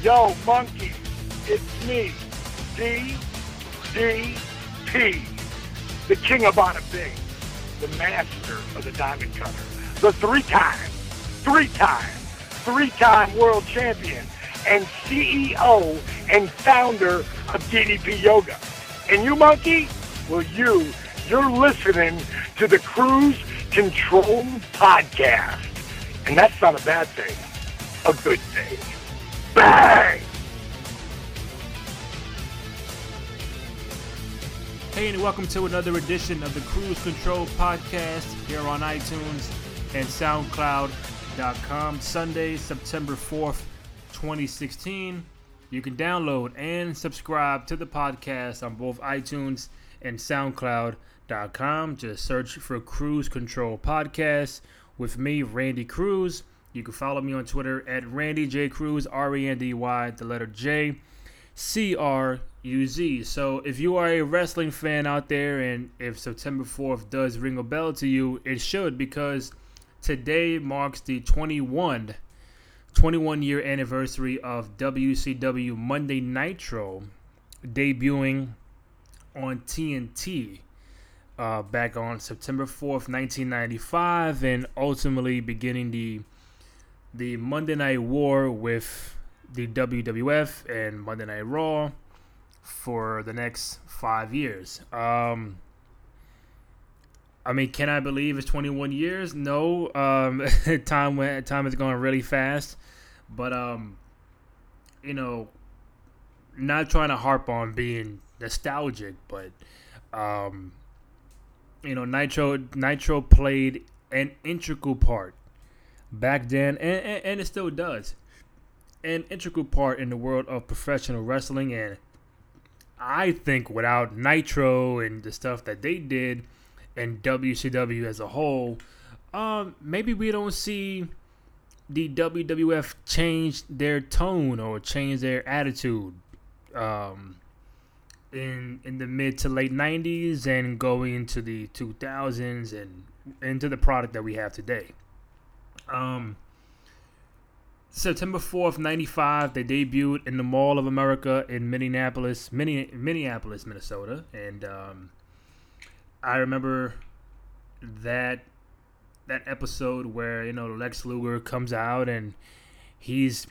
Yo, monkey, it's me, DDP, the king of Bada the master of the diamond cutter, the three-time, three-time, three-time world champion, and CEO and founder of DDP Yoga. And you, monkey? Well, you, you're listening to the Cruise Control Podcast. And that's not a bad thing, a good thing. Bang! Hey, and welcome to another edition of the Cruise Control Podcast here on iTunes and SoundCloud.com. Sunday, September 4th, 2016. You can download and subscribe to the podcast on both iTunes and SoundCloud.com. Just search for Cruise Control Podcast with me, Randy Cruz. You can follow me on Twitter at Randy J Cruz, R E N D Y, the letter J, C R U Z. So if you are a wrestling fan out there and if September 4th does ring a bell to you, it should because today marks the 21 21 year anniversary of WCW Monday Nitro debuting on TNT uh, back on September 4th, 1995, and ultimately beginning the the Monday Night War with the WWF and Monday Night Raw for the next five years. Um, I mean, can I believe it's 21 years? No. Um, time went, time is going really fast, but um, you know, not trying to harp on being nostalgic, but um, you know, Nitro Nitro played an integral part back then, and, and, and it still does, an integral part in the world of professional wrestling. And I think without Nitro and the stuff that they did, and WCW as a whole, um, maybe we don't see the WWF change their tone or change their attitude. Um, in in the mid to late 90s and going into the 2000s and into the product that we have today. Um, September 4th, 95, they debuted in the Mall of America in Minneapolis, Minneapolis, Minnesota. And um, I remember that that episode where, you know, Lex Luger comes out and he's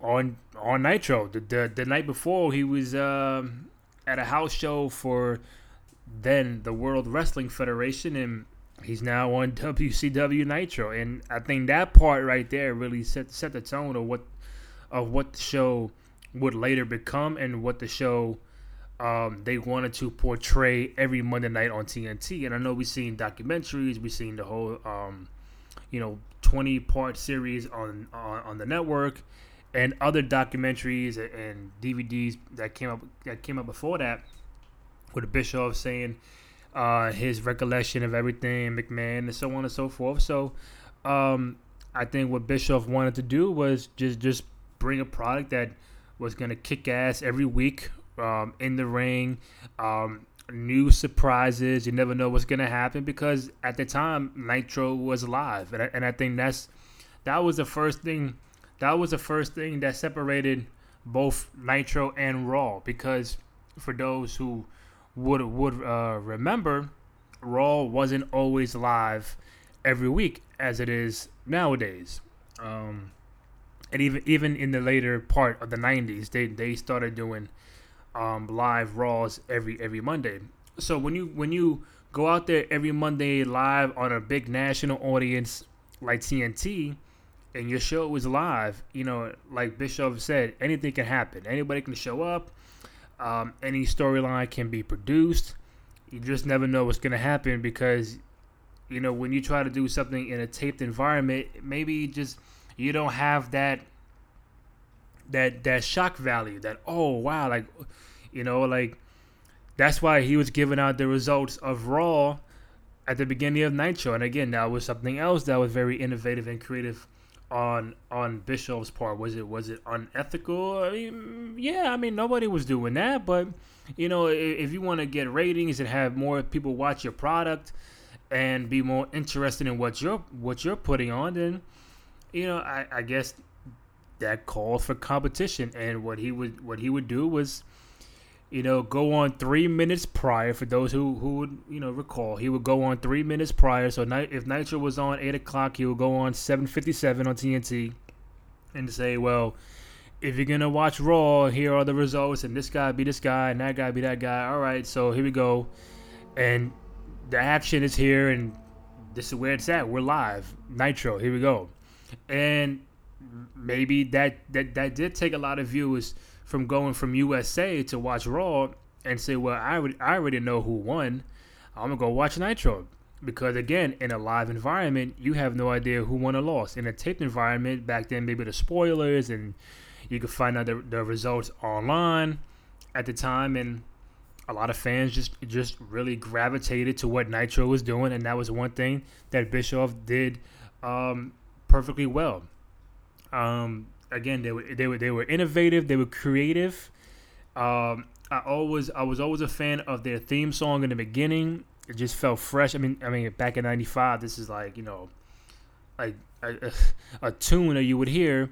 on on Nitro. The the, the night before he was um, at a house show for then the World Wrestling Federation, and he's now on WCW Nitro. And I think that part right there really set set the tone of what of what the show would later become and what the show um, they wanted to portray every Monday night on TNT. And I know we've seen documentaries, we've seen the whole um, you know 20 part series on, on on the network and other documentaries and DVDs that came up that came up before that, with Bischoff saying uh, his recollection of everything, McMahon, and so on and so forth. So, um, I think what Bischoff wanted to do was just just bring a product that was gonna kick ass every week um, in the ring. Um, new surprises. You never know what's gonna happen because at the time Nitro was live, and I, and I think that's that was the first thing that was the first thing that separated both Nitro and Raw because for those who would would uh, remember, Raw wasn't always live every week as it is nowadays. Um, and even even in the later part of the '90s, they they started doing um, live Raws every every Monday. So when you when you go out there every Monday live on a big national audience like TNT, and your show is live, you know, like Bischoff said, anything can happen. Anybody can show up. Um, any storyline can be produced. You just never know what's going to happen because, you know, when you try to do something in a taped environment, maybe just you don't have that that that shock value. That oh wow, like you know, like that's why he was giving out the results of Raw at the beginning of Nitro. And again, that was something else that was very innovative and creative on on Bischoff's part? Was it was it unethical? I mean, yeah, I mean nobody was doing that, but you know, if, if you want to get ratings and have more people watch your product and be more interested in what you're what you're putting on, then you know, I, I guess that called for competition. And what he would what he would do was, you know, go on three minutes prior. For those who who would you know recall, he would go on three minutes prior. So if Nitro was on eight o'clock, he would go on seven fifty seven on TNT, and say, well. If you're gonna watch Raw, here are the results, and this guy be this guy, and that guy be that guy. All right, so here we go, and the action is here, and this is where it's at. We're live, Nitro. Here we go, and maybe that that that did take a lot of viewers from going from USA to watch Raw and say, well, I I already know who won. I'm gonna go watch Nitro because again, in a live environment, you have no idea who won or lost. In a taped environment, back then maybe the spoilers and you could find out the, the results online at the time and a lot of fans just just really gravitated to what Nitro was doing, and that was one thing that Bischoff did um, perfectly well. Um, again, they were they were they were innovative, they were creative. Um, I always I was always a fan of their theme song in the beginning. It just felt fresh. I mean, I mean, back in '95, this is like you know, like a, a, a tune that you would hear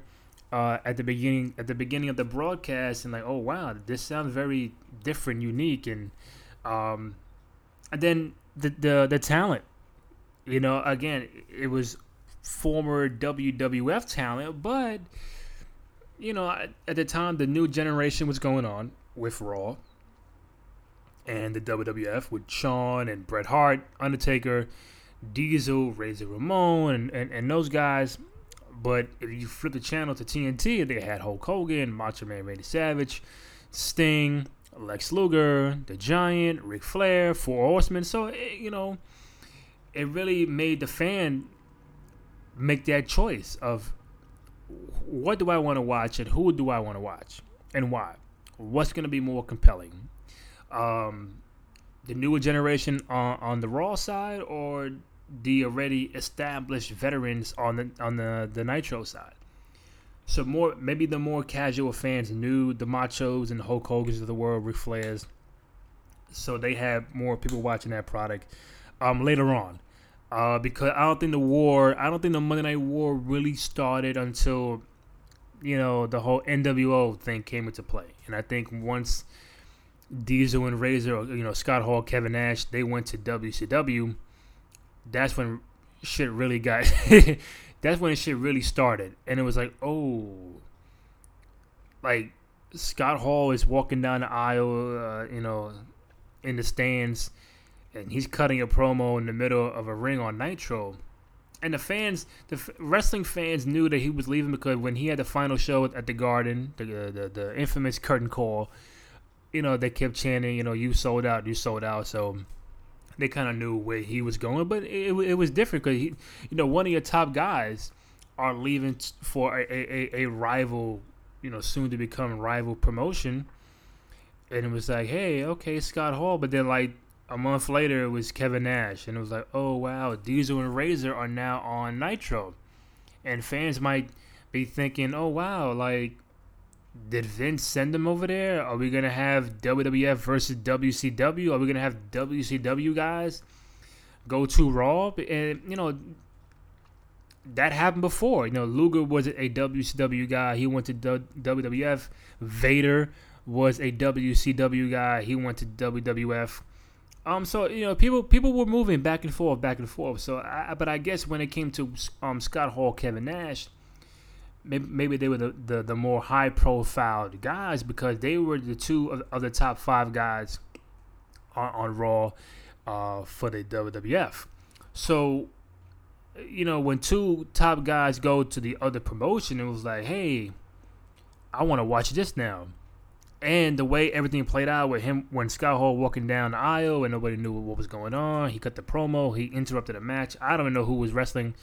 uh, at the beginning at the beginning of the broadcast and like oh wow this sounds very different unique and um, and then the, the the talent you know again it was former WWF talent but you know at the time the new generation was going on with Raw and the WWF with Shawn and Bret Hart Undertaker Diesel Razor Ramon and, and, and those guys but if you flip the channel to TNT, they had Hulk Hogan, Macho Man Randy Savage, Sting, Lex Luger, The Giant, Ric Flair, Four Horsemen. So, it, eh, you know, it really made the fan make that choice of what do I want to watch and who do I want to watch and why. What's going to be more compelling? Um, the newer generation on, on the Raw side or the already established veterans on the on the, the Nitro side. So more maybe the more casual fans knew the Machos and the Hulk Hogan's of the world, Ric Flairs. So they had more people watching that product um, later on. Uh, because I don't think the war, I don't think the Monday Night War really started until, you know, the whole NWO thing came into play. And I think once Diesel and Razor, you know, Scott Hall, Kevin Nash, they went to WCW that's when shit really got that's when shit really started and it was like oh like scott hall is walking down the aisle uh, you know in the stands and he's cutting a promo in the middle of a ring on nitro. And the fans the f- wrestling fans knew that he was leaving because when he had the final show at the garden the, the, the infamous curtain call you know they kept chanting you know you sold out you sold out. So they kind of knew where he was going, but it, it was different because you know, one of your top guys are leaving for a, a, a rival, you know, soon to become rival promotion, and it was like, hey, okay, Scott Hall, but then like a month later, it was Kevin Nash, and it was like, oh wow, Diesel and Razor are now on Nitro, and fans might be thinking, oh wow, like did Vince send them over there? Are we gonna have WWF versus WCW? Are we gonna have WCW guys go to Raw? And you know that happened before. You know Luger was a WCW guy. He went to WWF. Vader was a WCW guy. He went to WWF. Um, so you know, people people were moving back and forth, back and forth. So, I, but I guess when it came to um Scott Hall, Kevin Nash, maybe, maybe they were the, the, the more high profile guys because they were the two of, of the top five guys on, on Raw uh, for the WWF. So, you know, when two top guys go to the other promotion, it was like, hey, I want to watch this now. And the way everything played out with him when Scott Hall walking down the aisle and nobody knew what was going on, he cut the promo, he interrupted a match. I don't even know who was wrestling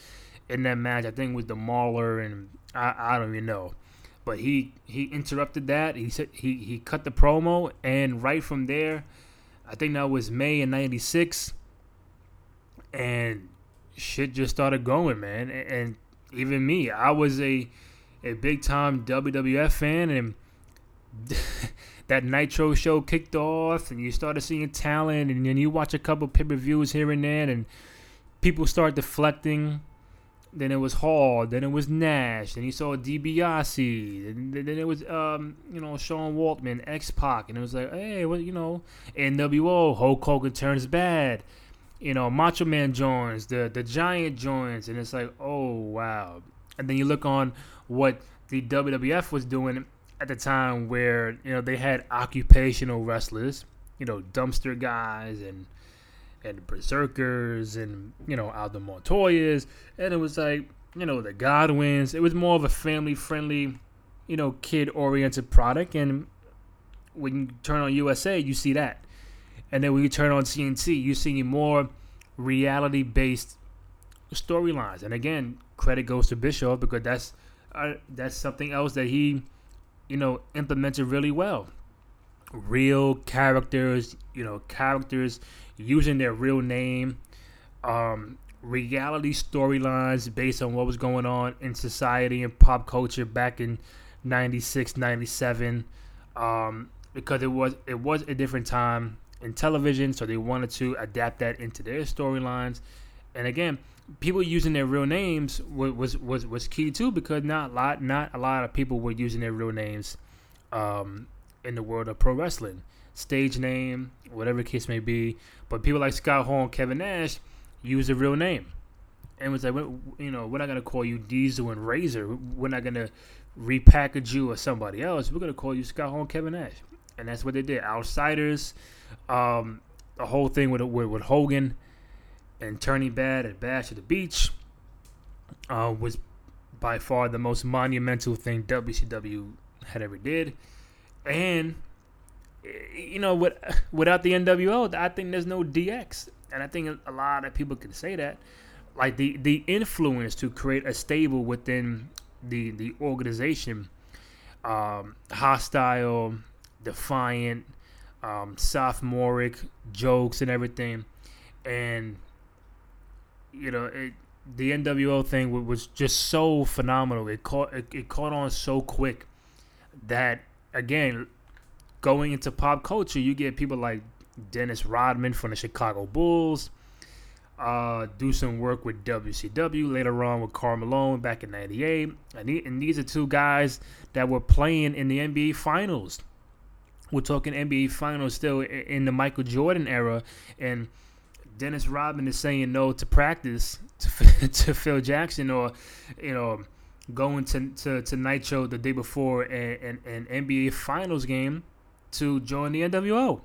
in that match. I think it was the Mauler and I, I don't even know. But he he interrupted that. He said he he cut the promo and right from there, I think that was May in '96, and shit just started going, man. And, and even me, I was a a big time WWF fan, and that Nitro show kicked off, and you started seeing talent, and then you watch a couple pay per views here and there, and people start deflecting. Then it was Hall, then it was Nash, then you saw DiBiase, and then it was um, you know Sean Waltman, X Pac, and it was like, hey, what you know, NWO, Hulk Hogan turns bad, you know, Macho Man joins, the the Giant joins, and it's like, oh wow, and then you look on what the WWF was doing at the time, where you know they had occupational wrestlers, you know, dumpster guys and and Berzerkers and you know Aldo Montoya's, and it was like you know the Godwins. It was more of a family friendly, you know, kid oriented product. And when you turn on USA, you see that, and then when you turn on TNT, you see more reality based storylines. And again, credit goes to Bischoff because that's uh, that's something else that he, you know, implemented really well. Real characters, you know, characters using their real name, um, reality storylines based on what was going on in society and pop culture back in 96 97 um, because it was it was a different time in television so they wanted to adapt that into their storylines and again people using their real names was, was was was key too because not a lot not a lot of people were using their real names um, in the world of pro wrestling stage name, whatever case may be. But people like Scott Hall and Kevin Nash use a real name. And was like, you know, we're not gonna call you Diesel and Razor. We're not gonna repackage you or somebody else. We're gonna call you Scott Hall and Kevin Nash, and that's what they did. Outsiders, um, the whole thing with, with with Hogan and turning bad at Bash at the Beach uh, was by far the most monumental thing WCW had ever did, and you know, with, without the NWO, I think there's no DX, and I think a lot of people can say that. Like the the influence to create a stable within the the organization, um, hostile, defiant, um, sophomoric jokes and everything, and you know it, the NWO thing was just so phenomenal. It caught it, it caught on so quick that again going into pop culture, you get people like Dennis Rodman from the Chicago Bulls. Uh, do some work with WCW later on with Karl Malone back in '98, and, and these are two guys that were playing in the NBA Finals. We're talking NBA Finals still in the Michael Jordan era, and Dennis Rodman is saying no to practice to, to Phil Jackson, or you know, going to, to, to Nitro the day before an, an, an NBA Finals game to join the NWO.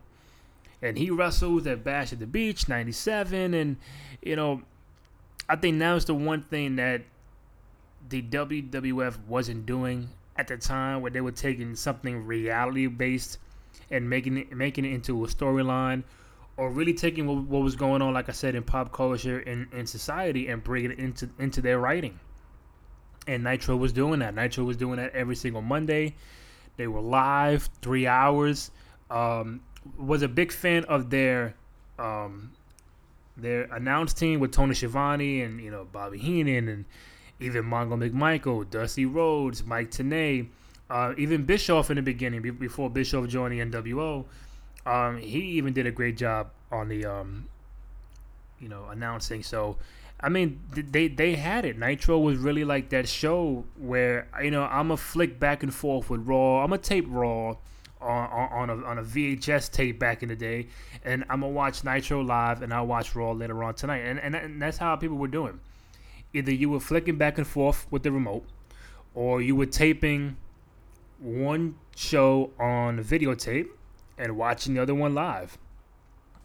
And he wrestled at Bash at the Beach 97. And, you know, I think now is the one thing that the WWF wasn't doing at the time where they were taking something reality based and making it making it into a storyline or really taking what, what, was going on like I said in pop culture and in society and bringing it into into their writing. And Nitro was doing that. Nitro was doing that every single Monday. They were live, three hours. Um, was a big fan of their um, their announced team with Tony Schiavone and you know Bobby Heenan and even Mongo McMichael, Dusty Rhodes, Mike Tenay, uh, even Bischoff in the beginning before Bischoff joined the NWO. Um, he even did a great job on the um, you know announcing. So I mean, they they had it. Nitro was really like that show where you know I'm a flick back and forth with Raw. I'm a tape Raw on on a, on a VHS tape back in the day, and I'm gonna watch Nitro live, and I'll watch Raw later on tonight. And, and and that's how people were doing. Either you were flicking back and forth with the remote, or you were taping one show on videotape and watching the other one live.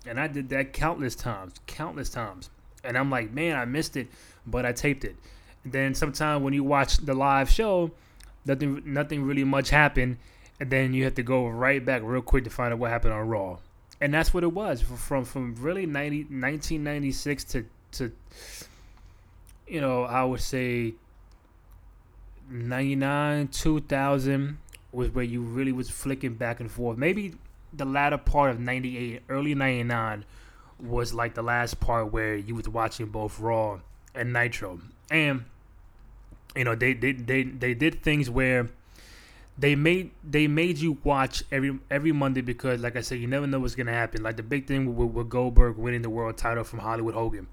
And I did that countless times, countless times and I'm like, man, I missed it, but I taped it. And then sometime when you watch the live show, nothing nothing really much happened, and then you have to go right back real quick to find out what happened on Raw. And that's what it was from from really 90, 1996 to to you know I would say 99 2000 was where you really was flicking back and forth. Maybe the latter part of 98, early 99 was like the last part where you was watching both Raw and Nitro, and you know they they they, they did things where they made they made you watch every every Monday because, like I said, you never know what's gonna happen. Like the big thing with, with Goldberg winning the world title from Hollywood Hogan.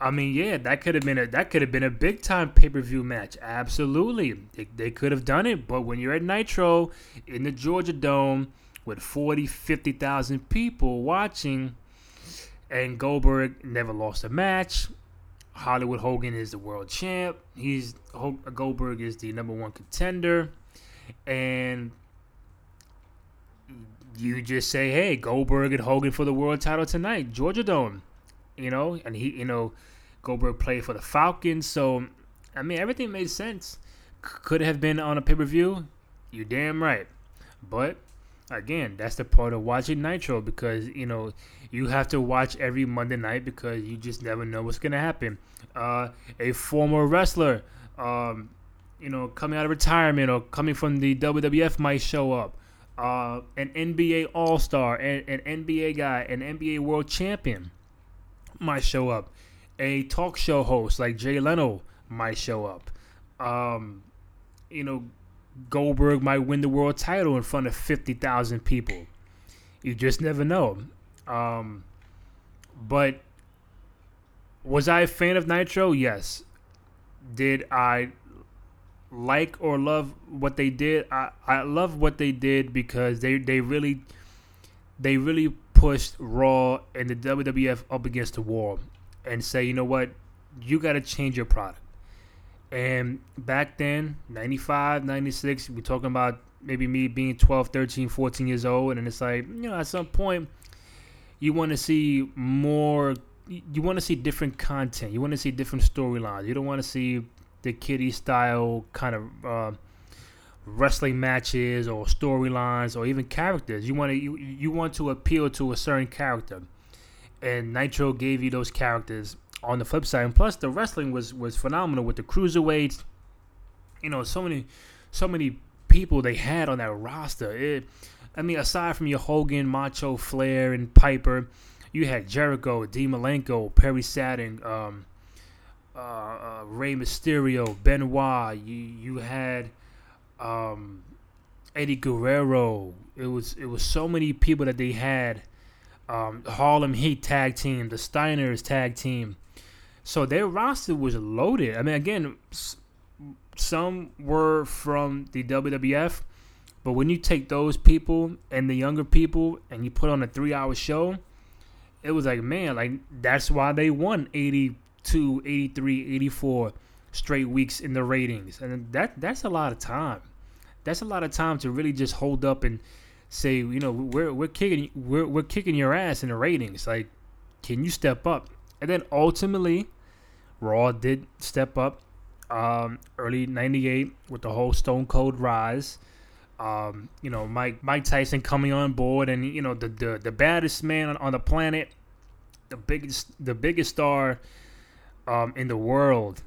I mean, yeah, that could have been a that could have been a big time pay per view match. Absolutely, they, they could have done it. But when you're at Nitro in the Georgia Dome with 40, 50,000 people watching, and Goldberg never lost a match. Hollywood Hogan is the world champ. He's Goldberg is the number one contender, and you just say, "Hey, Goldberg and Hogan for the world title tonight, Georgia Dome." You know, and he, you know, Goldberg played for the Falcons, so I mean, everything made sense. Could have been on a pay per view. You damn right, but again, that's the part of watching Nitro because you know you have to watch every Monday night because you just never know what's gonna happen. Uh, a former wrestler, um, you know, coming out of retirement or coming from the WWF might show up. Uh, an NBA All Star, an, an NBA guy, an NBA World Champion might show up. A talk show host like Jay Leno might show up. Um, you know, Goldberg might win the world title in front of 50,000 people. You just never know. Um, but was I a fan of Nitro? Yes. Did I like or love what they did? I, I love what they did because they, they really they really pushed Raw and the WWF up against the wall and say, you know what, you got to change your product. And back then, 95, 96, we're talking about maybe me being 12, 13, 14 years old. And it's like, you know, at some point, you want to see more, you want to see different content. You want to see different storylines. You don't want to see the kiddie style kind of uh, wrestling matches or storylines or even characters. You want to you, you want to appeal to a certain character. And Nitro gave you those characters on the flip side. And plus, the wrestling was was phenomenal with the cruiserweights. You know, so many so many people they had on that roster. It, I mean, aside from your Hogan, Macho, Flair, and Piper, you had Jericho, Dean Malenko, Perry Saturn, um, uh, uh, Rey Mysterio, Benoit. You you had um, Eddie Guerrero. It was it was so many people that they had. Um, Harlem Heat tag team, the Steiners tag team. So their roster was loaded. I mean, again, some were from the WWF, but when you take those people and the younger people and you put on a three hour show, it was like, man, like that's why they won 82, 83, 84 straight weeks in the ratings. And that that's a lot of time. That's a lot of time to really just hold up and say, you know, we're we're kicking we're we're kicking your ass in the ratings. Like, can you step up? And then ultimately, Raw did step up um, early '98 with the whole Stone Cold rise. Um, you know, Mike Mike Tyson coming on board, and you know the the, the baddest man on, on the planet, the biggest the biggest star um, in the world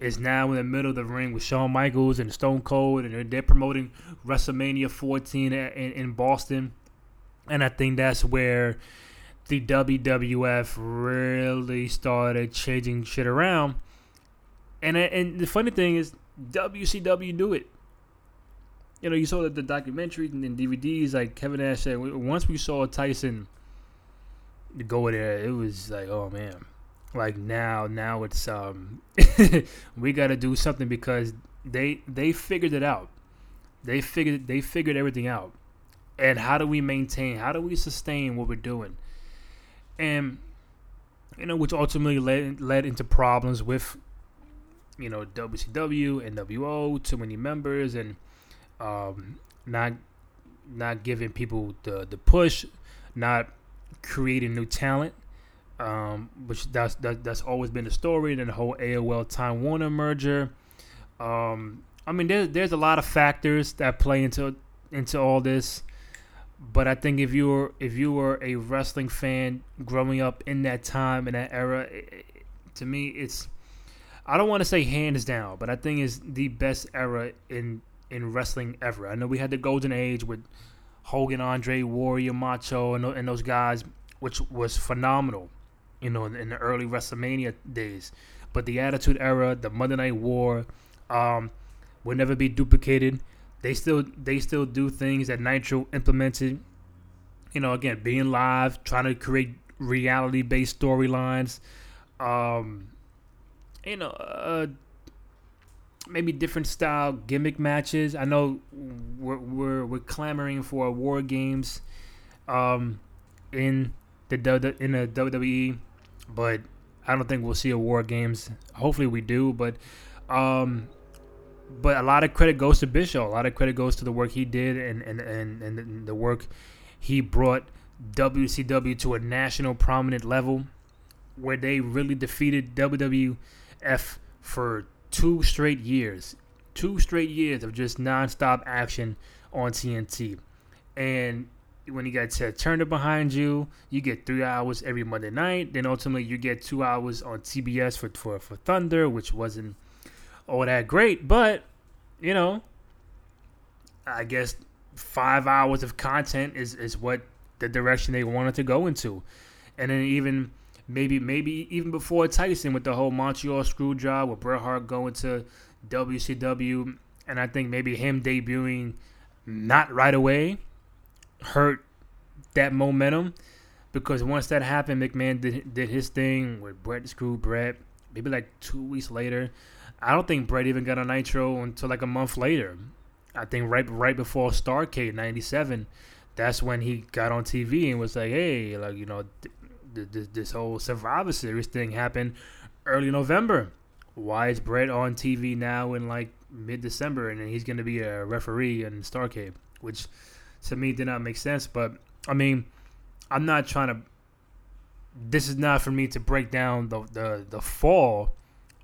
is now in the middle of the ring with Shawn Michaels and Stone Cold, and they're, promoting WrestleMania 14 in, in Boston, and I think that's where the WWF really started changing shit around. And and the funny thing is, WCW knew it. You know, you saw the, the documentaries and then DVDs. Like Kevin Nash said, once we saw Tyson go there, it was like, oh man, like now, now it's um, we got to do something because they they figured it out. They figured they figured everything out. And how do we maintain? How do we sustain what we're doing? And you know, which ultimately led led into problems with you know WCW and WO, too many members, and um, not not giving people the the push, not creating new talent. Um, which that's that, that's always been the story. And the whole AOL Time Warner merger. Um, I mean, there's there's a lot of factors that play into into all this. But I think if you were if you were a wrestling fan growing up in that time in that era, it, to me it's I don't want to say hands down, but I think it's the best era in in wrestling ever. I know we had the golden age with Hogan, Andre, Warrior, Macho, and, and those guys, which was phenomenal, you know, in, in the early WrestleMania days. But the Attitude Era, the Monday Night War, um, will never be duplicated. They still they still do things that Nitro implemented. You know, again, being live, trying to create reality based storylines. um, you know, uh, maybe different style gimmick matches. I know we're we're, we're clamoring for war games, um, in the in the WWE, but I don't think we'll see a war games. Hopefully we do, but um, but a lot of credit goes to Bischoff. A lot of credit goes to the work he did and and and, and the work he brought WCW to a national prominent level where they really defeated WWF for two straight years. Two straight years of just nonstop action on TNT. And when you got Ted Turner behind you, you get three hours every Monday night. Then ultimately you get two hours on TBS for, for, for Thunder, which wasn't all that great. But, you know, I guess five hours of content is, is what the direction they wanted to go into. And then even maybe maybe even before Tyson with the whole Montreal screw job with Bret Hart going to WCW, and I think maybe him debuting not right away hurt that momentum because once that happened, McMahon did, did his thing with Bret Screw Bret. Maybe like two weeks later, I don't think Bret even got a Nitro until like a month later. I think right right before Starcade '97, that's when he got on TV and was like, "Hey, like you know, this, this whole Survivor Series thing happened early November. Why is Bret on TV now in like mid December and he's going to be a referee in Starcade? Which to me did not make sense. But I mean, I'm not trying to. This is not for me to break down the the, the fall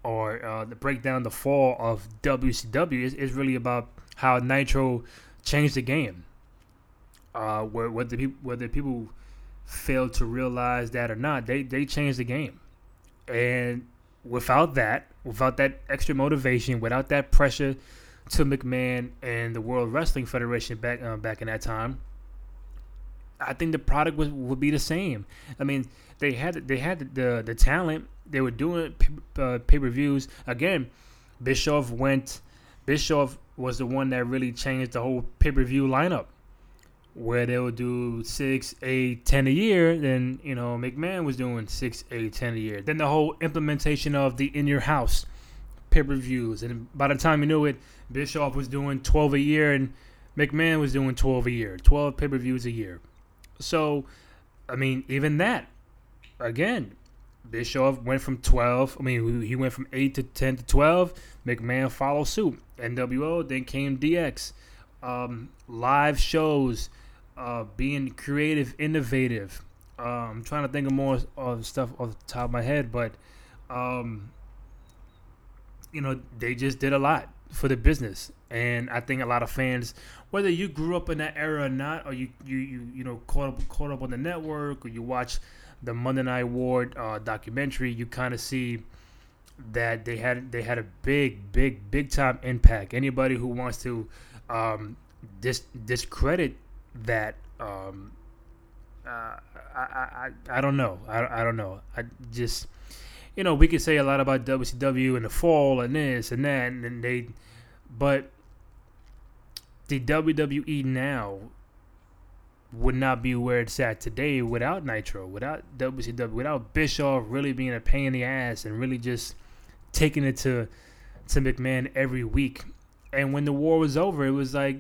or uh, the breakdown, the fall of WCW. is, it's really about how Nitro changed the game. Uh, whether people whether people failed to realize that or not, they they changed the game. And without that, without that extra motivation, without that pressure to McMahon and the World Wrestling Federation back uh, back in that time, I think the product was, would be the same. I mean, they had they had the the talent. They were doing uh, pay per views again. Bischoff went. Bischoff was the one that really changed the whole pay per view lineup where they would do six, eight, ten a year, then you know McMahon was doing six, eight, ten a year. Then the whole implementation of the in your house pay per views, and by the time you knew it, Bischoff was doing twelve a year, and McMahon was doing twelve a year, twelve pay per views a year. So, I mean, even that, again, Bischoff went from twelve. I mean, he went from eight to ten to twelve. McMahon followed suit. NWO, then came DX. Um, live shows uh, being creative, innovative. Uh, I'm trying to think of more of stuff off the top of my head, but um, you know they just did a lot for the business, and I think a lot of fans, whether you grew up in that era or not, or you you you, you know caught up caught up on the network, or you watch the Monday Night War uh, documentary, you kind of see that they had they had a big big big time impact. Anybody who wants to um, dis- discredit that um, uh, I, I I don't know I, I don't know I just you know we could say a lot about WCW in the fall and this and that and they but the WWE now would not be where it's at today without Nitro, without WCW, without Bischoff really being a pain in the ass and really just taking it to to McMahon every week. And when the war was over, it was like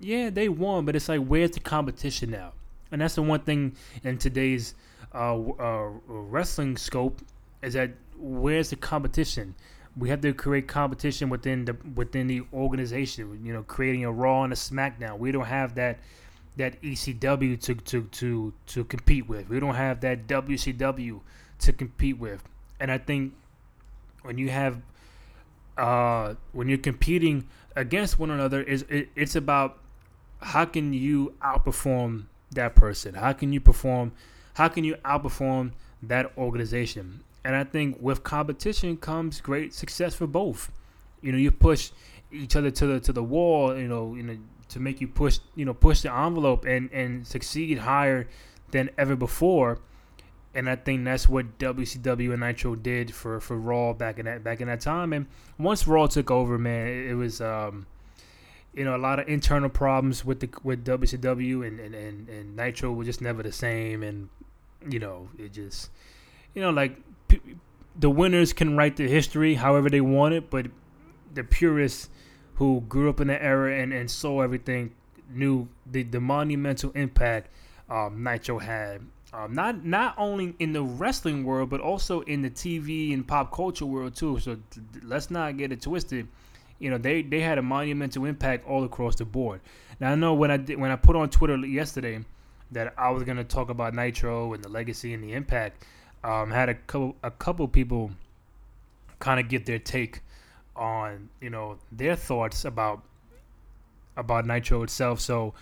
yeah, they won, but it's like, where's the competition now? And that's the one thing in today's uh, uh, wrestling scope is that where's the competition? We have to create competition within the within the organization. You know, creating a Raw and a SmackDown. We don't have that that ECW to to to to compete with. We don't have that WCW to compete with. And I think when you have uh, when you're competing against one another, is it, it's about how can you outperform that person? How can you perform? How can you outperform that organization? And I think with competition comes great success for both. You know, you push each other to the to the wall. You know, you know to make you push. You know, push the envelope and and succeed higher than ever before. And I think that's what WCW and Nitro did for, for Raw back in that back in that time. And once Raw took over, man, it, was um, you know, a lot of internal problems with the with WCW and, and, and, and Nitro was just never the same, and you know, it just you know, like p- the winners can write the history however they want it, but the purists who grew up in the era and, and saw everything knew the, the monumental impact um, Nitro had. Um, not not only in the wrestling world, but also in the TV and pop culture world too. So let's not get it twisted. You know, they, they had a monumental impact all across the board. Now I know when I did, when I put on Twitter yesterday that I was gonna talk about Nitro and the legacy and the impact. Um, had a couple a couple people kind of get their take on you know their thoughts about about Nitro itself. So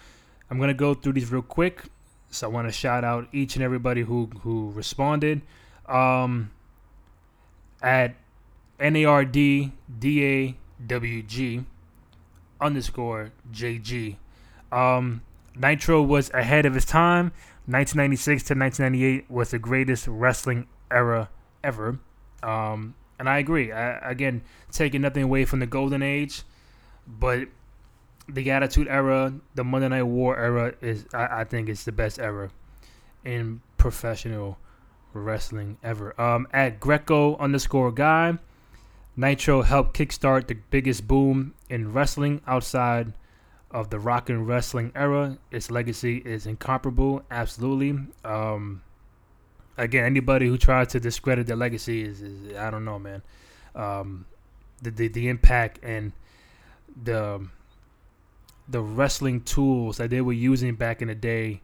I'm gonna go through these real quick. So I want to shout out each and everybody who who responded. Um, at NARDDAWG underscore JG. Um, Nitro was ahead of his time. 1996 to 1998 was the greatest wrestling era ever. Um, and I agree. I, again, taking nothing away from the golden age, but the Attitude Era, the Monday Night War era is, I, I think, it's the best era in professional wrestling ever. Um, at Greco underscore guy, Nitro helped kickstart the biggest boom in wrestling outside of the rock and wrestling era. Its legacy is incomparable, absolutely. Um, again, anybody who tries to discredit their legacy is, is I don't know, man. Um, the, the the impact and the the wrestling tools that they were using back in the day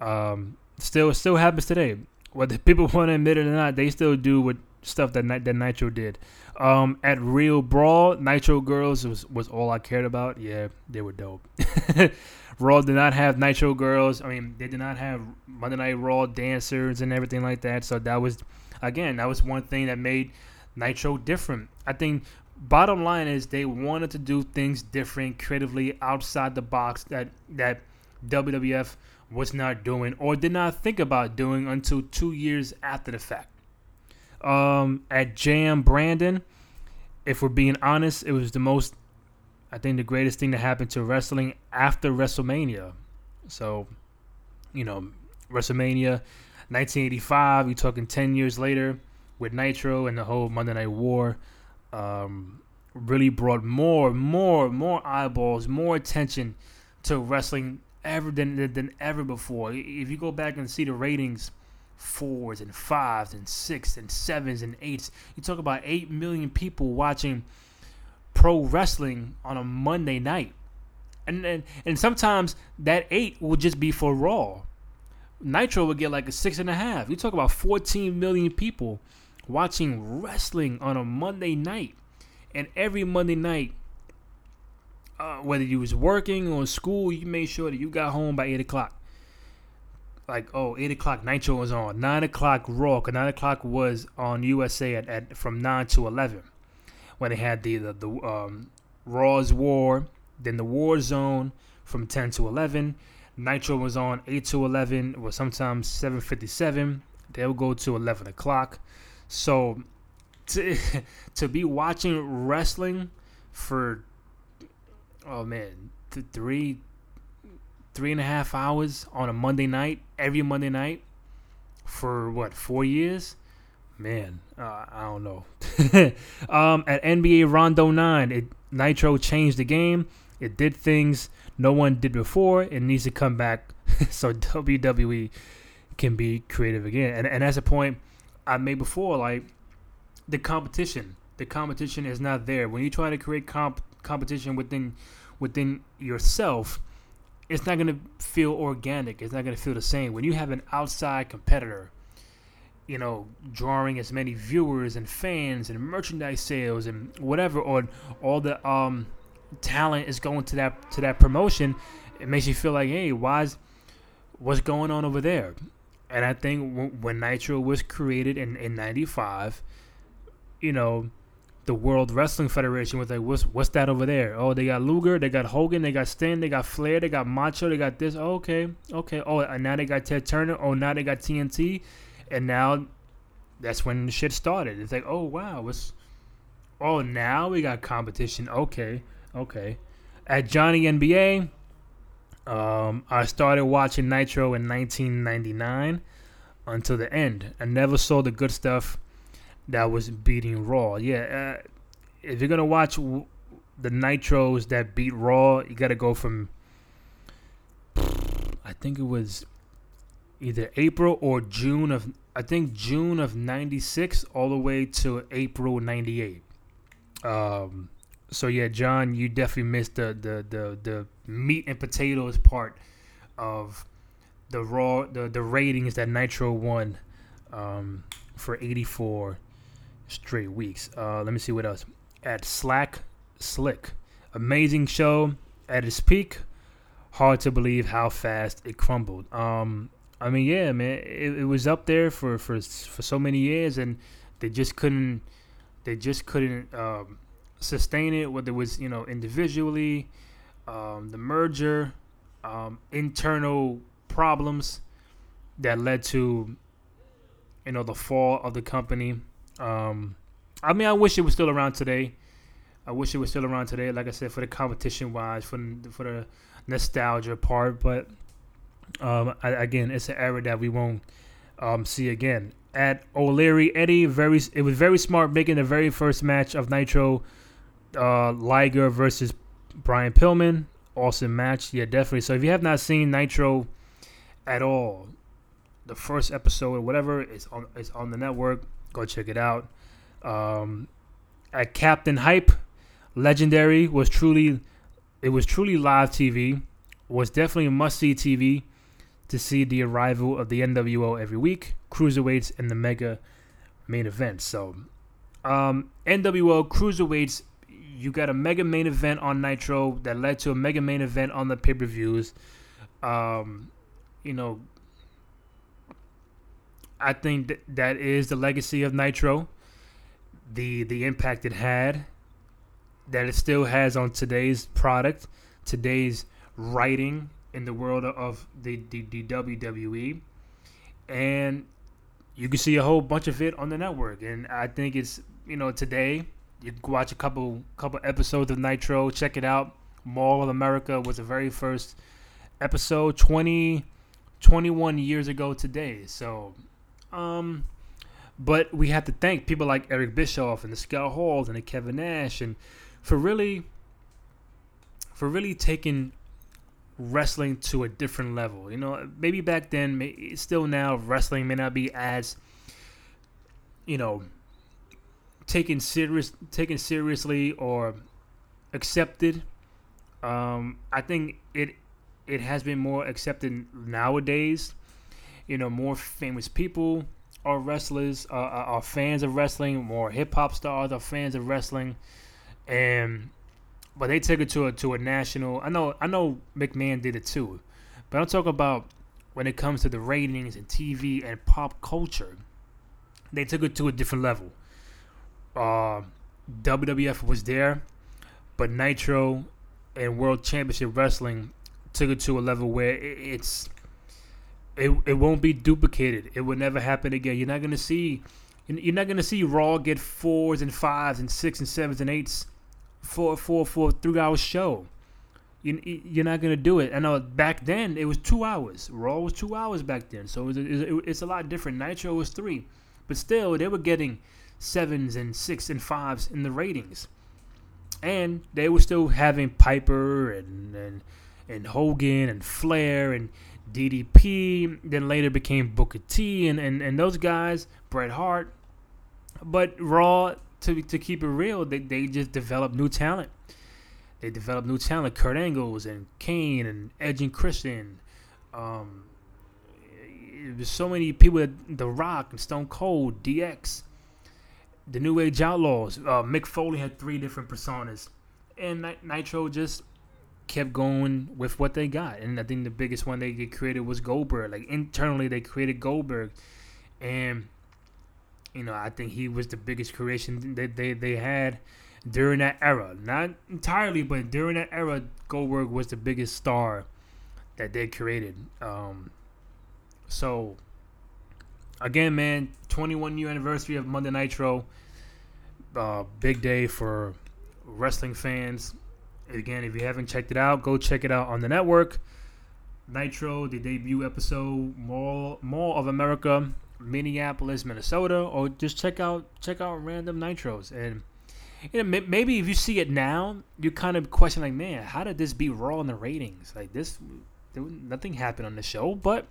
um, still still happens today. Whether people want to admit it or not, they still do what stuff that that Nitro did. Um, at Real Brawl, Nitro Girls was, was all I cared about. Yeah, they were dope. Raw did not have Nitro Girls. I mean, they did not have Monday Night Raw dancers and everything like that. So that was, again, that was one thing that made Nitro different. I think bottom line is they wanted to do things different, creatively outside the box that that WWF was not doing or did not think about doing until two years after the fact. Um, at Jam Brandon, if we're being honest, it was the most, I think, the greatest thing that happened to wrestling after WrestleMania. So, you know, WrestleMania 1985, you're talking 10 years later with Nitro and the whole Monday Night War. Um, really brought more, more, more eyeballs, more attention to wrestling ever than than ever before. If you go back and see the ratings, fours and fives and six and sevens and eights, you talk about eight million people watching pro wrestling on a Monday night, and and, and sometimes that eight will just be for Raw. Nitro would get like a six and a half. You talk about 14 million people watching wrestling on a Monday night, and every Monday night uh, whether you was working or school, you made sure that you got home by eight o'clock. Like oh, eight o'clock Nitro was on. Nine o'clock Raw. Cause nine o'clock was on USA at, at from nine to eleven, when they had the the, the um, Raw's War, then the War Zone from ten to eleven. Nitro was on eight to eleven, or sometimes seven fifty seven. They'll go to eleven o'clock. So to to be watching wrestling for oh man, th- three three and a half hours on a Monday night, every Monday night for what four years. Man, uh, I don't know. um, at NBA Rondo nine, it Nitro changed the game. It did things no one did before. It needs to come back so WWE can be creative again. And and that's a point I made before. Like the competition, the competition is not there. When you try to create comp competition within within yourself, it's not gonna feel organic. It's not gonna feel the same when you have an outside competitor. You know, drawing as many viewers and fans and merchandise sales and whatever, or all the um, talent is going to that to that promotion. It makes you feel like, hey, why's what's going on over there? And I think when Nitro was created in in '95, you know, the World Wrestling Federation was like, what's what's that over there? Oh, they got Luger, they got Hogan, they got Sting, they got Flair, they got Macho, they got this. Oh, okay, okay. Oh, and now they got Ted Turner. Oh, now they got TNT, and now that's when the shit started. It's like, oh wow, what's oh now we got competition. Okay, okay. At Johnny NBA, um, I started watching Nitro in 1999. until the end. I never saw the good stuff that was beating Raw. Yeah, uh, if you're gonna watch w- the Nitros that beat Raw, you got to go from I think it was either April or June of I think June of 96 all the way to April 98. Um so yeah, John, you definitely missed the the the the meat and potatoes part of the raw the the ratings that Nitro won um, for 84 straight weeks. Uh, let me see what else. At Slack Slick, amazing show at its peak. Hard to believe how fast it crumbled. Um, I mean, yeah, man, it, it was up there for, for for so many years, and they just couldn't they just couldn't um, sustain it. Whether it was you know individually, um, the merger, um, internal problems that led to you know the fall of the company. Um, I mean, I wish it was still around today. I wish it was still around today. Like I said, for the competition wise, for for the nostalgia part, but um, again, it's an era that we won't um, see again. At O'Leary Eddie, very it was very smart making the very first match of Nitro, uh, Liger versus Brian Pillman. Awesome match, yeah, definitely. So if you have not seen Nitro at all, the first episode or whatever is on is on the network. Go check it out. Um, at Captain Hype, Legendary was truly it was truly live TV. Was definitely must see TV to see the arrival of the NWO every week, cruiserweights, and the mega main event. So, um, NWO cruiserweights, you got a mega main event on Nitro that led to a mega main event on the pay per views. Um, you know, I think that, that is the legacy of Nitro. The the impact it had, that it still has on today's product, today's writing in the world of the, the, the WWE, and you can see a whole bunch of it on the network. And I think it's you know today you can watch a couple couple episodes of Nitro, check it out. Mall of America was the very first episode 20, 21 years ago today. So um, but we have to thank people like Eric Bischoff and the Scott Halls and the Kevin Nash and for really for really taking wrestling to a different level. You know, maybe back then, still now, wrestling may not be as you know taken serious taken seriously or accepted. Um, I think it it has been more accepted nowadays you know, more famous people are wrestlers, uh, are fans of wrestling. More hip hop stars are fans of wrestling, and but they took it to a to a national. I know I know McMahon did it too, but I'm talking about when it comes to the ratings and TV and pop culture. They took it to a different level. Uh, WWF was there, but Nitro and World Championship Wrestling took it to a level where it's it, it won't be duplicated. It will never happen again. You're not gonna see you're not gonna see Raw get fours and fives and six and sevens and eights for for for a three hour show. You, you're not gonna do it. I know back then it was two hours. Raw was two hours back then, so it was, it, it's a lot different. Nitro was three, but still they were getting sevens and six and fives in the ratings, and they were still having Piper and and and Hogan and Flair and DDP, then later became Booker T, and, and, and those guys, Bret Hart. But Raw, to, to keep it real, they, they just developed new talent. They developed new talent, Kurt Angles and Kane and Edge and Christian. Um, there's so many people, The Rock and Stone Cold, DX, the New Age Outlaws. Uh, Mick Foley had three different personas. And Nitro just kept going with what they got. And I think the biggest one they created was Goldberg. Like internally, they created Goldberg, and you know I think he was the biggest creation that they they had during that era. Not entirely, but during that era, Goldberg was the biggest star that they created. Um, so again, man, 21 year anniversary of Monday Nitro. Uh, big day for wrestling fans. Again, if you haven't checked it out, go check it out on the network. Nitro, the debut episode, Mall Mall of America, Minneapolis, Minnesota, or just check out check out random Nitros. And you know, maybe if you see it now, you kind of question like, man, how did this be raw in the ratings? Like this, nothing happened on the show, but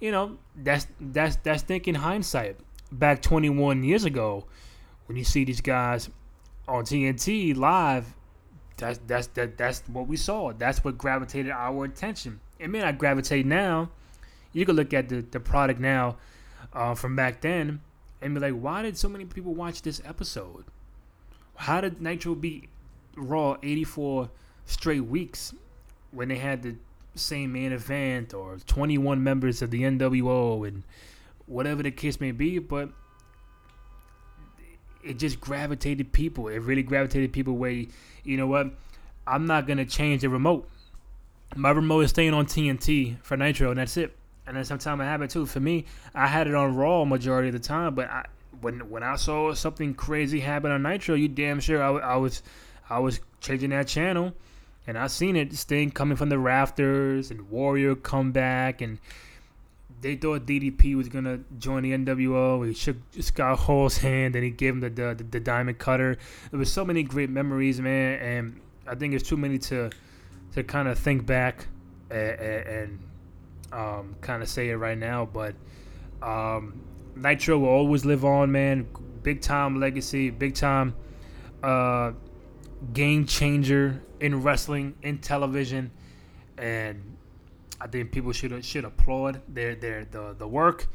you know, that's that's that's thinking hindsight. Back 21 years ago, when you see these guys on TNT live, that's that's that that's what we saw. That's what gravitated our attention. It may not gravitate now. You could look at the the product now uh, from back then and be like, why did so many people watch this episode? How did Nitro beat Raw 84 straight weeks when they had the same main event or 21 members of the NWO and whatever the case may be? But it just gravitated people. It really gravitated people where, you know what? I'm not going to change the remote. My remote is staying on TNT for Nitro, and that's it. And then sometimes it too. For me, I had it on Raw majority of the time, but I, when when I saw something crazy happen on Nitro, you damn sure I, I was I was changing that channel, and I seen it. Sting coming from the rafters and Warrior come back, and they thought DDP was gonna join the NWO. He shook Scott Hall's hand, and he gave him the, the the, diamond cutter. There was so many great memories, man, and I think it's too many to to kind of think back and, and um, kind of say it right now. But um, Nitro will always live on, man. Big time legacy, big time uh, game changer in wrestling, in television, and I think people should should applaud their their the, the work,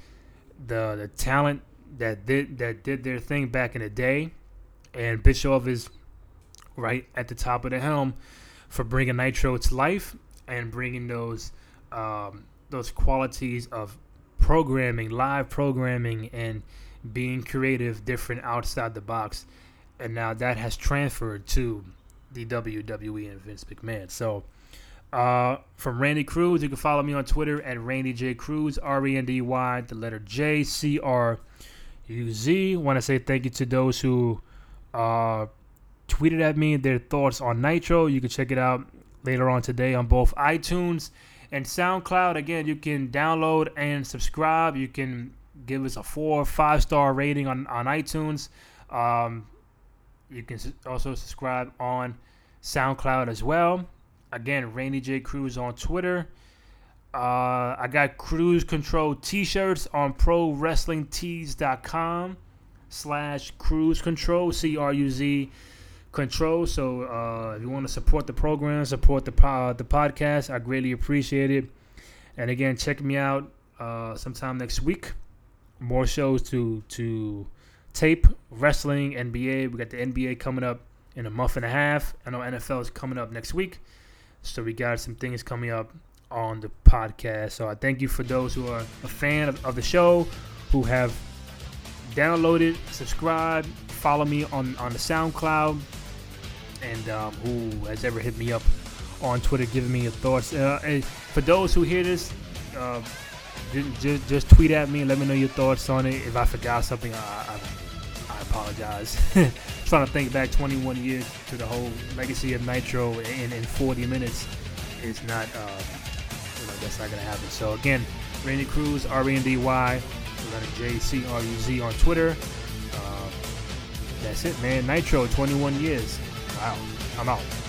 the the talent that did that did their thing back in the day, and Bischoff is right at the top of the helm for bringing Nitro to life and bringing those um, those qualities of programming, live programming, and being creative, different outside the box, and now that has transferred to the WWE and Vince McMahon. So uh, from Rendy Cruz, you can follow me on Twitter at Rendy J Cruz, R E N D Y, the letter J C R U Z. Want to say thank you to those who uh, tweeted at me their thoughts on Nitro. You can check it out later on today on both iTunes and SoundCloud. Again, you can download and subscribe. You can give us a four or five star rating on, on iTunes. Um, you can also subscribe on SoundCloud as well. Again, Rendy J. Cruz on Twitter. Uh, I got Cruz Control t-shirts on ProWrestlingTees.com slash Cruz Control, C-R-U-Z Control. So uh, if you want to support the program, support the, uh, the podcast, I greatly appreciate it. And again, check me out uh, sometime next week. More shows to to tape, wrestling, NBA. We got the NBA coming up in a month and a half. I know NFL is coming up next week. So we got some things coming up on the podcast. So I thank you for those who are a fan of, of the show, who have downloaded, subscribed, follow me on, on the SoundCloud, and um, who has ever hit me up on Twitter giving me your thoughts. Uh, for those who hear this, uh, just, just tweet at me and let me know your thoughts on it. If I forgot something, I, I apologize. Trying to think back 21 years to the whole legacy of Nitro in, in 40 minutes is not, uh, you know, that's not going to happen. So again, Rendy Cruz, R-E-N-D-Y, J C R U Z on Twitter. Uh, that's it, man. Nitro, 21 years. Wow. I'm out.